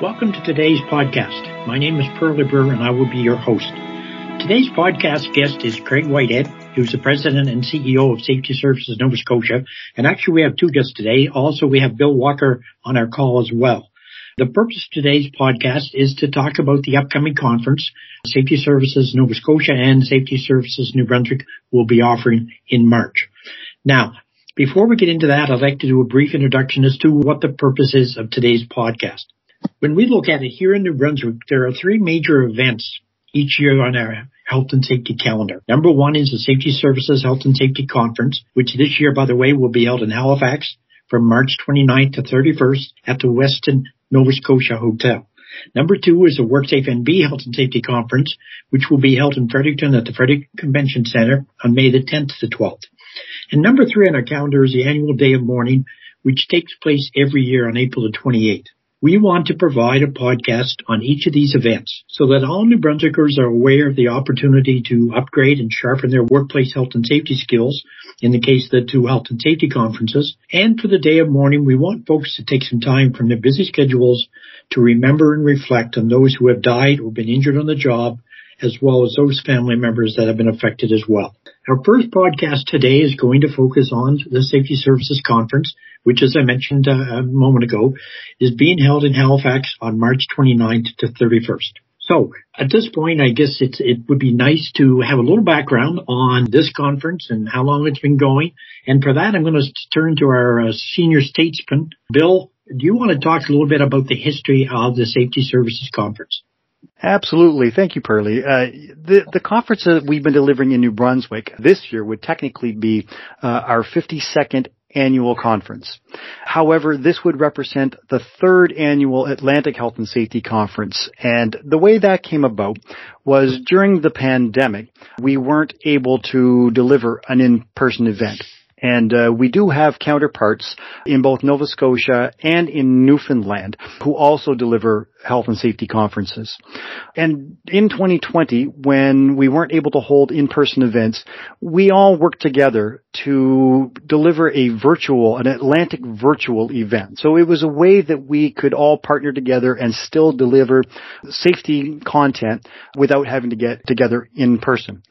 Welcome to today's podcast. My name is Pearlie Brewer and I will be your host. Today's podcast guest is Craig Whitehead, who's the president and CEO of Safety Services Nova Scotia. And actually we have two guests today. Also we have Bill Walker on our call as well. The purpose of today's podcast is to talk about the upcoming conference Safety Services Nova Scotia and Safety Services New Brunswick will be offering in March. Now, before we get into that, I'd like to do a brief introduction as to what the purpose is of today's podcast. When we look at it here in New Brunswick, there are three major events each year on our health and safety calendar. Number one is the Safety Services Health and Safety Conference, which this year, by the way, will be held in Halifax from March 29th to 31st at the Westin Nova Scotia Hotel. Number two is the WorkSafe NB Health and Safety Conference, which will be held in Fredericton at the Fredericton Convention Center on May the 10th to the 12th. And number three on our calendar is the annual Day of Mourning, which takes place every year on April the 28th. We want to provide a podcast on each of these events so that all New Brunswickers are aware of the opportunity to upgrade and sharpen their workplace health and safety skills in the case of the two health and safety conferences. And for the day of mourning, we want folks to take some time from their busy schedules to remember and reflect on those who have died or been injured on the job, as well as those family members that have been affected as well. Our first podcast today is going to focus on the Safety Services Conference, which, as I mentioned uh, a moment ago, is being held in Halifax on March 29th to 31st. So at this point, I guess it would be nice to have a little background on this conference and how long it's been going. And for that, I'm going to turn to our uh, senior statesman, Bill. Do you want to talk a little bit about the history of the Safety Services Conference? Absolutely. Thank you, Pearlie. Uh, the, the conference that we've been delivering in New Brunswick this year would technically be uh, our 52nd annual conference. However, this would represent the third annual Atlantic Health and Safety Conference. And the way that came about was during the pandemic, we weren't able to deliver an in-person event. And uh, we do have counterparts in both Nova Scotia and in Newfoundland who also deliver health and safety conferences. And in 2020, when we weren't able to hold in-person events, we all worked together to deliver a virtual, an Atlantic virtual event. So it was a way that we could all partner together and still deliver safety content without having to get together in person.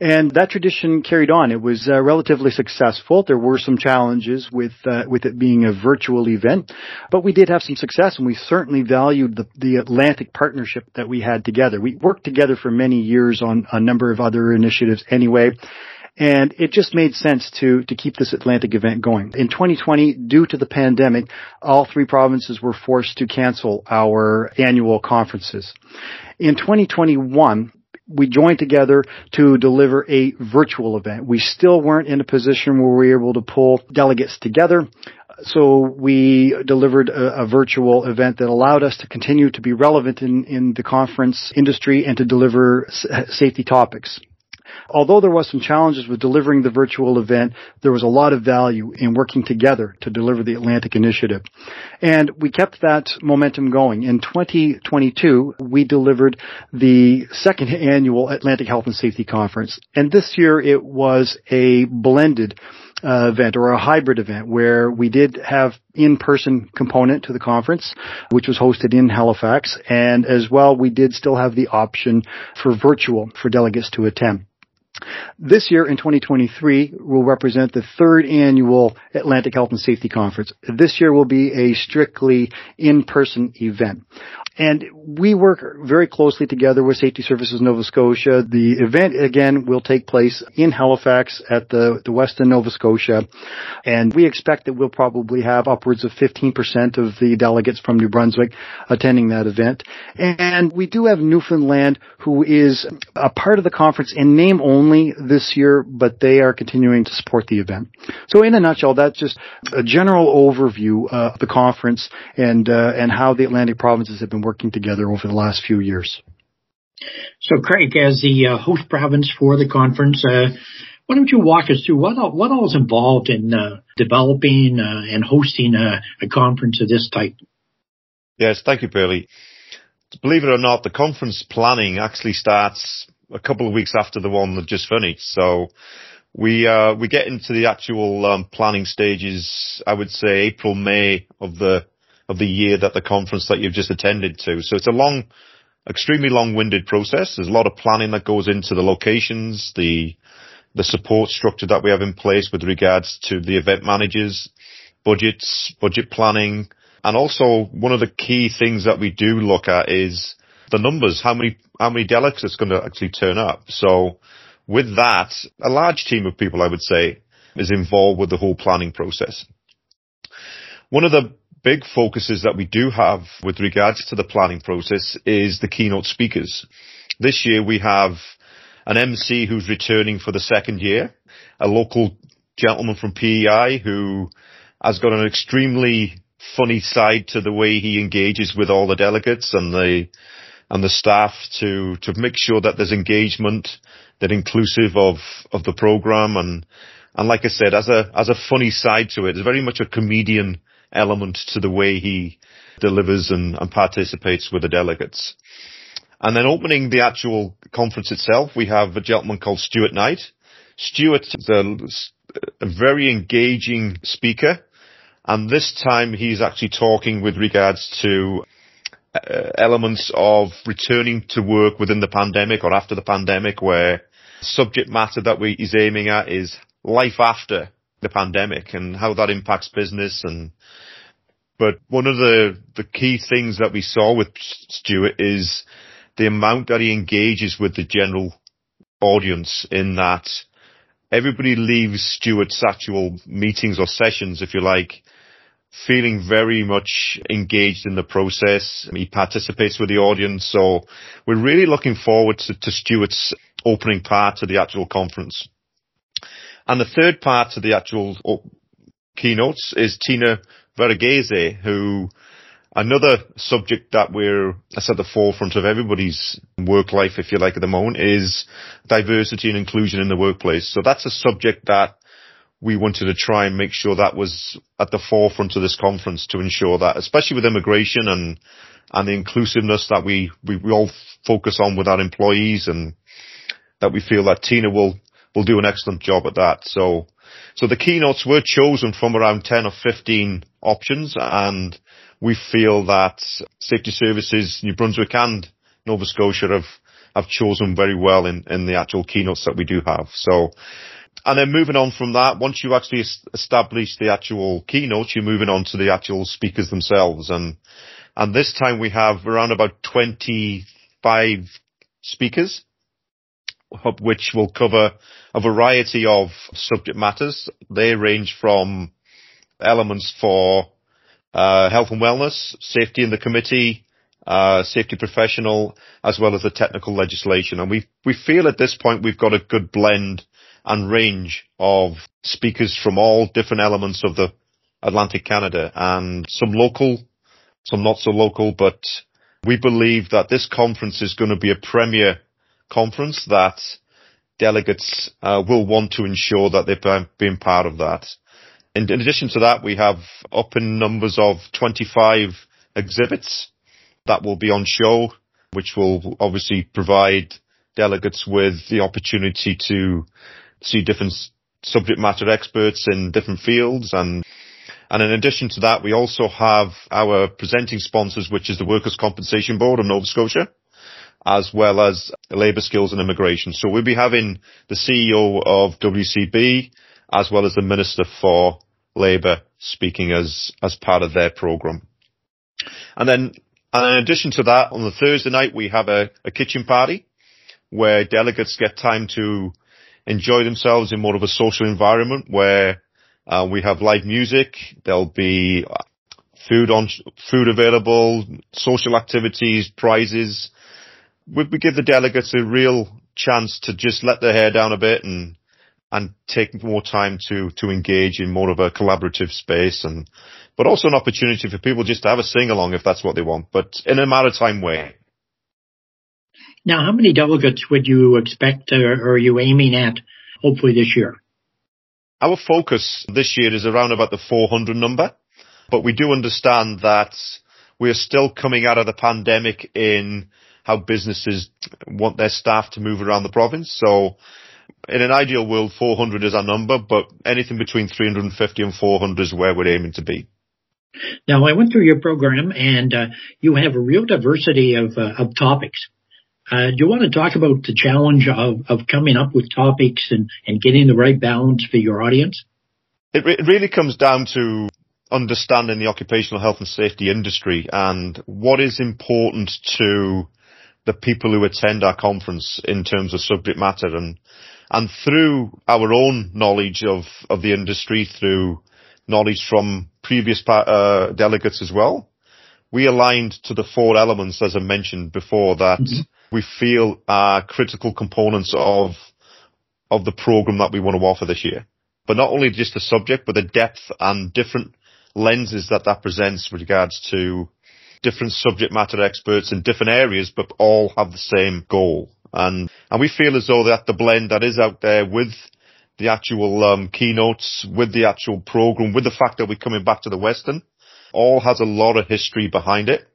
And that tradition carried on. It was uh, relatively successful. There were some challenges with uh, with it being a virtual event, but we did have some success, and we certainly valued the the Atlantic partnership that we had together. We worked together for many years on a number of other initiatives anyway. And it just made sense to, to keep this Atlantic event going. In 2020, due to the pandemic, all three provinces were forced to cancel our annual conferences. In 2021, we joined together to deliver a virtual event. We still weren't in a position where we were able to pull delegates together so we delivered a, a, virtual event that allowed us to continue to be relevant in, in the conference industry and to deliver s- safety topics. Although there was some challenges with delivering the virtual event, there was a lot of value in working together to deliver the Atlantic Initiative. And we kept that momentum going. In 2022, we delivered the second annual Atlantic Health and Safety Conference. And this year it was a blended uh, event or a hybrid event where we did have in-person component to the conference, which was hosted in Halifax, and as well we did still have the option for virtual for delegates to attend. This year in 2023 will represent the third annual Atlantic Health and Safety Conference. This year will be a strictly in-person event. And we work very closely together with Safety Services Nova Scotia. The event again will take place in Halifax at the, the Westin Nova Scotia. And we expect that we'll probably have upwards of 15% of the delegates from New Brunswick attending that event. And we do have Newfoundland who is a part of the conference in name only this year, but they are continuing to support the event. So in a nutshell, that's just a general overview of the conference and, uh, and how the Atlantic provinces have been working together over the last few years. So, Craig, as the uh, host province for the conference, uh, why don't you walk us through what all, what all is involved in uh, developing uh, and hosting a, a, conference of this type? Yes, thank you, Pearlie. Believe it or not, the conference planning actually starts a couple of weeks after the one that just finished. So we uh, we get into the actual um, planning stages. I would say April, May of the of the year that the conference that you've just attended to. So it's a long, extremely long-winded process. There's a lot of planning that goes into the locations, the the support structure that we have in place with regards to the event managers, budgets, budget planning, and also one of the key things that we do look at is the numbers, how many how many delegates it's going to actually turn up. So with that, a large team of people, I would say, is involved with the whole planning process. One of the big focuses that we do have with regards to the planning process is the keynote speakers. This year we have an MC who's returning for the second year, a local gentleman from PEI who has got an extremely funny side to the way he engages with all the delegates and the and the staff to to make sure that there's engagement that inclusive of of the program and and like I said, as a as a funny side to it, it's very much a comedian element to the way he delivers and, and participates with the delegates. And then opening the actual conference itself, we have a gentleman called Stuart Knight. Stuart is a, a very engaging speaker, and this time he's actually talking with regards to uh, elements of returning to work within the pandemic or after the pandemic where subject matter that we, he's aiming at is life after the pandemic and how that impacts business and but one of the the key things that we saw with Stuart is the amount that he engages with the general audience in that everybody leaves Stuart's actual meetings or sessions, if you like, feeling very much engaged in the process. He participates with the audience. So we're really looking forward to, to Stuart's opening part of the actual conference. And the third part of the actual oh, keynotes is Tina Varughese, who another subject that we're at the forefront of everybody's work life, if you like, at the moment is diversity and inclusion in the workplace. So that's a subject that we wanted to try and make sure that was at the forefront of this conference to ensure that, especially with immigration and and the inclusiveness that we, we, we all focus on with our employees and that we feel that Tina will will do an excellent job at that. So so the keynotes were chosen from around 10 or 15 options and we feel that Safety Services, New Brunswick and Nova Scotia have, have chosen very well in, in the actual keynotes that we do have. So and then moving on from that, once you actually establish the actual keynotes, you're moving on to the actual speakers themselves. And, and this time we have around about 25 speakers, which will cover a variety of subject matters. They range from elements for uh, health and wellness, safety in the committee, uh, safety professional, as well as the technical legislation. And we we feel at this point we've got a good blend and range of speakers from all different elements of the Atlantic Canada and some local, some not so local, but we believe that this conference is going to be a premier conference that delegates uh, will want to ensure that they've been part of that. In, in addition to that, we have up in numbers of 25 exhibits that will be on show, which will obviously provide delegates with the opportunity to see different subject matter experts in different fields and and in addition to that, we also have our presenting sponsors, which is the Workers' Compensation Board of Nova Scotia, as well as Labour Skills and Immigration. So we'll be having the CEO of WCB, as well as the Minister for Labour speaking as, as part of their programme. And then, and in addition to that, on the Thursday night, we have a, a kitchen party where delegates get time to enjoy themselves in more of a social environment where uh, we have live music. There'll be food on food available, social activities, prizes. We, we give the delegates a real chance to just let their hair down a bit and and take more time to to engage in more of a collaborative space and but also an opportunity for people just to have a sing along if that's what they want, but in a maritime way. Now, how many delegates would you expect uh, or are you aiming at hopefully this year? Our focus this year is around about the 400 number, but we do understand that we are still coming out of the pandemic in how businesses want their staff to move around the province. So in an ideal world, 400 is our number, but anything between 350 and 400 is where we're aiming to be. Now, I went through your program, and uh, you have a real diversity of uh, of topics. Uh, do you want to talk about the challenge of, of coming up with topics and, and getting the right balance for your audience? It, re- it really comes down to understanding the occupational health and safety industry and what is important to the people who attend our conference in terms of subject matter and and through our own knowledge of, of the industry, through knowledge from previous uh, delegates as well, we aligned to the four elements, as I mentioned before, that mm-hmm. we feel are critical components of of the program that we want to offer this year. But not only just the subject, but the depth and different lenses that that presents with regards to different subject matter experts in different areas, but all have the same goal. And, and we feel as though that the blend that is out there with the actual um, keynotes, with the actual program, with the fact that we're coming back to the Westin, all has a lot of history behind it.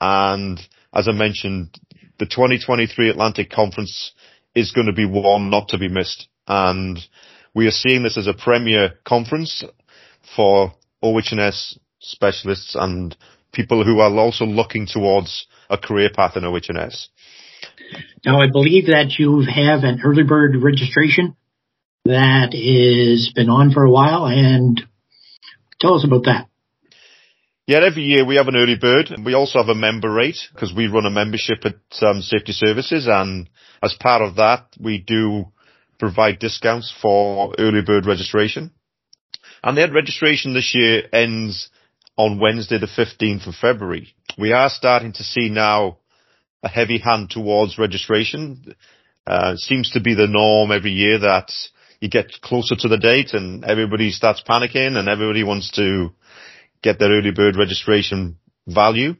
And as I mentioned, the 2023 Atlantic Conference is going to be one not to be missed. And we are seeing this as a premier conference for OHS specialists and people who are also looking towards a career path in OHS. Now, I believe that you have an early bird registration that has been on for a while, and tell us about that. Yeah, every year we have an early bird. We also have a member rate because we run a membership at um, Safety Services, and as part of that, we do provide discounts for early bird registration. And that registration this year ends on Wednesday, the 15th of February. We are starting to see now a heavy hand towards registration. Uh, seems to be the norm every year that you get closer to the date and everybody starts panicking and everybody wants to get their early bird registration value.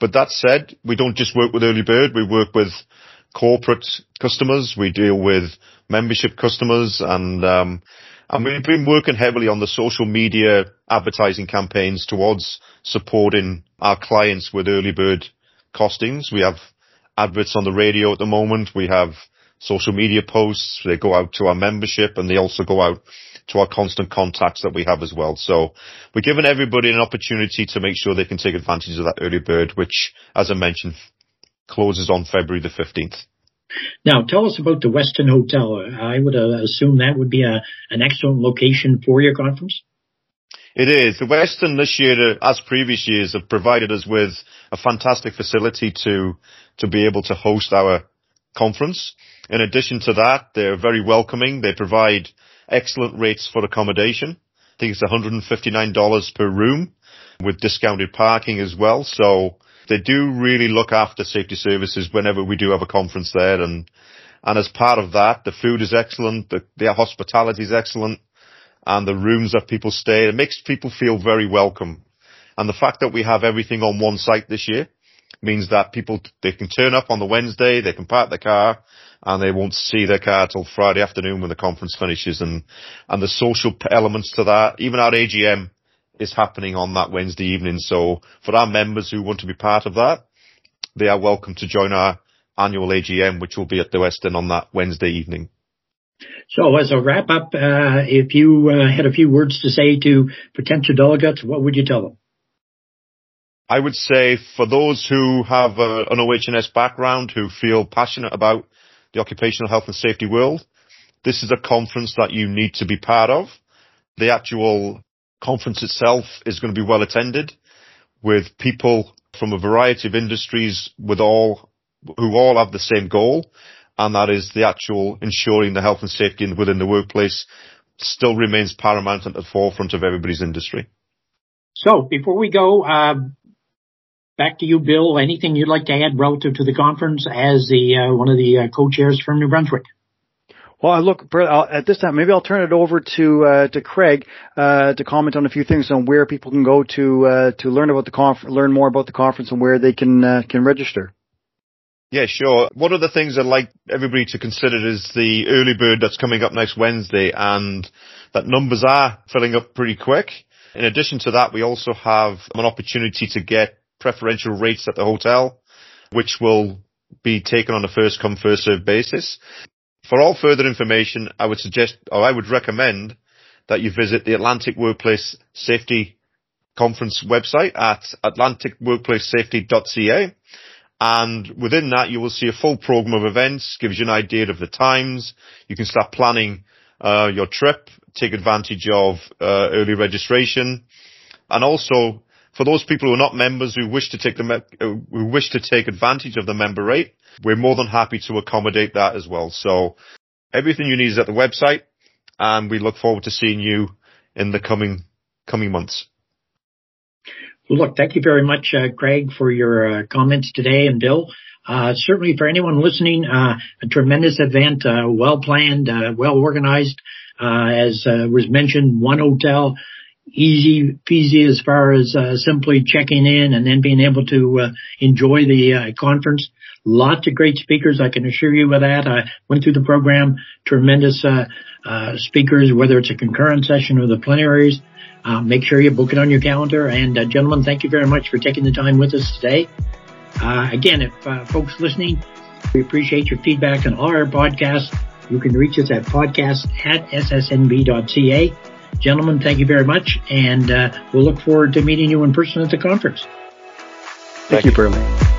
But that said, we don't just work with early bird, we work with corporate customers, we deal with membership customers and um, and we've been working heavily on the social media advertising campaigns towards supporting our clients with early bird costings. We have adverts on the radio at the moment. We have social media posts. They go out to our membership and they also go out to our constant contacts that we have as well. So we're giving everybody an opportunity to make sure they can take advantage of that early bird, which, as I mentioned, closes on February the 15th. Now, tell us about the Westin Hotel. I would uh, assume that would be a, an excellent location for your conference. It is. The Westin this year, uh, as previous years, have provided us with a fantastic facility to, to be able to host our conference. In addition to that, they're very welcoming. They provide excellent rates for accommodation. I think it's $159 per room with discounted parking as well. So they do really look after safety services whenever we do have a conference there. And, and as part of that, the food is excellent. The, their hospitality is excellent and the rooms that people stay. It makes people feel very welcome. And the fact that we have everything on one site this year means that people, they can turn up on the Wednesday, they can park their car, and they won't see their car till Friday afternoon when the conference finishes. And, and the social elements to that, even our AGM is happening on that Wednesday evening. So for our members who want to be part of that, they are welcome to join our annual AGM, which will be at the Westin on that Wednesday evening. So as a wrap up, uh, if you uh, had a few words to say to potential delegates, what would you tell them? I would say for those who have a, an OHS background, who feel passionate about the occupational health and safety world, this is a conference that you need to be part of. The actual conference itself is going to be well attended with people from a variety of industries with all, who all have the same goal and that is the actual ensuring the health and safety within the workplace still remains paramount at the forefront of everybody's industry. So before we go, uh, back to you, Bill. Anything you'd like to add relative to the conference as the uh, one of the uh, co-chairs from New Brunswick? Well, look, at this time, maybe I'll turn it over to uh, to Craig uh, to comment on a few things on where people can go to uh, to learn about the conf- learn more about the conference and where they can uh, can register. Yeah, sure. One of the things I'd like everybody to consider is the early bird that's coming up next Wednesday and that numbers are filling up pretty quick. In addition to that, we also have an opportunity to get preferential rates at the hotel, which will be taken on a first come first served basis. For all further information, I would suggest, or I would recommend that you visit the Atlantic Workplace Safety Conference website at atlanticworkplacesafety.ca. And within that, you will see a full program of events, gives you an idea of the times. You can start planning uh, your trip, take advantage of uh, early registration, and also for those people who are not members who wish to take the uh, who wish to take advantage of the member rate, we're more than happy to accommodate that as well. So everything you need is at the website, and we look forward to seeing you in the coming coming months. Look, thank you very much, uh, Craig, for your uh, comments today, and Bill. Uh, certainly for anyone listening, uh, a tremendous event, uh, well planned, well organized. as was mentioned, one hotel, easy peasy as far as simply checking in and then being able to enjoy the conference. Lots of great speakers, I can assure you of that. I went through the program, tremendous speakers, whether it's a concurrent session or the plenaries. Uh, make sure you book it on your calendar. And uh, gentlemen, thank you very much for taking the time with us today. Uh, again, if uh, folks listening, we appreciate your feedback on all our podcasts. You can reach us at podcast at ssnb.ca. Gentlemen, thank you very much, and uh, we'll look forward to meeting you in person at the conference. Thank, thank you, Burley.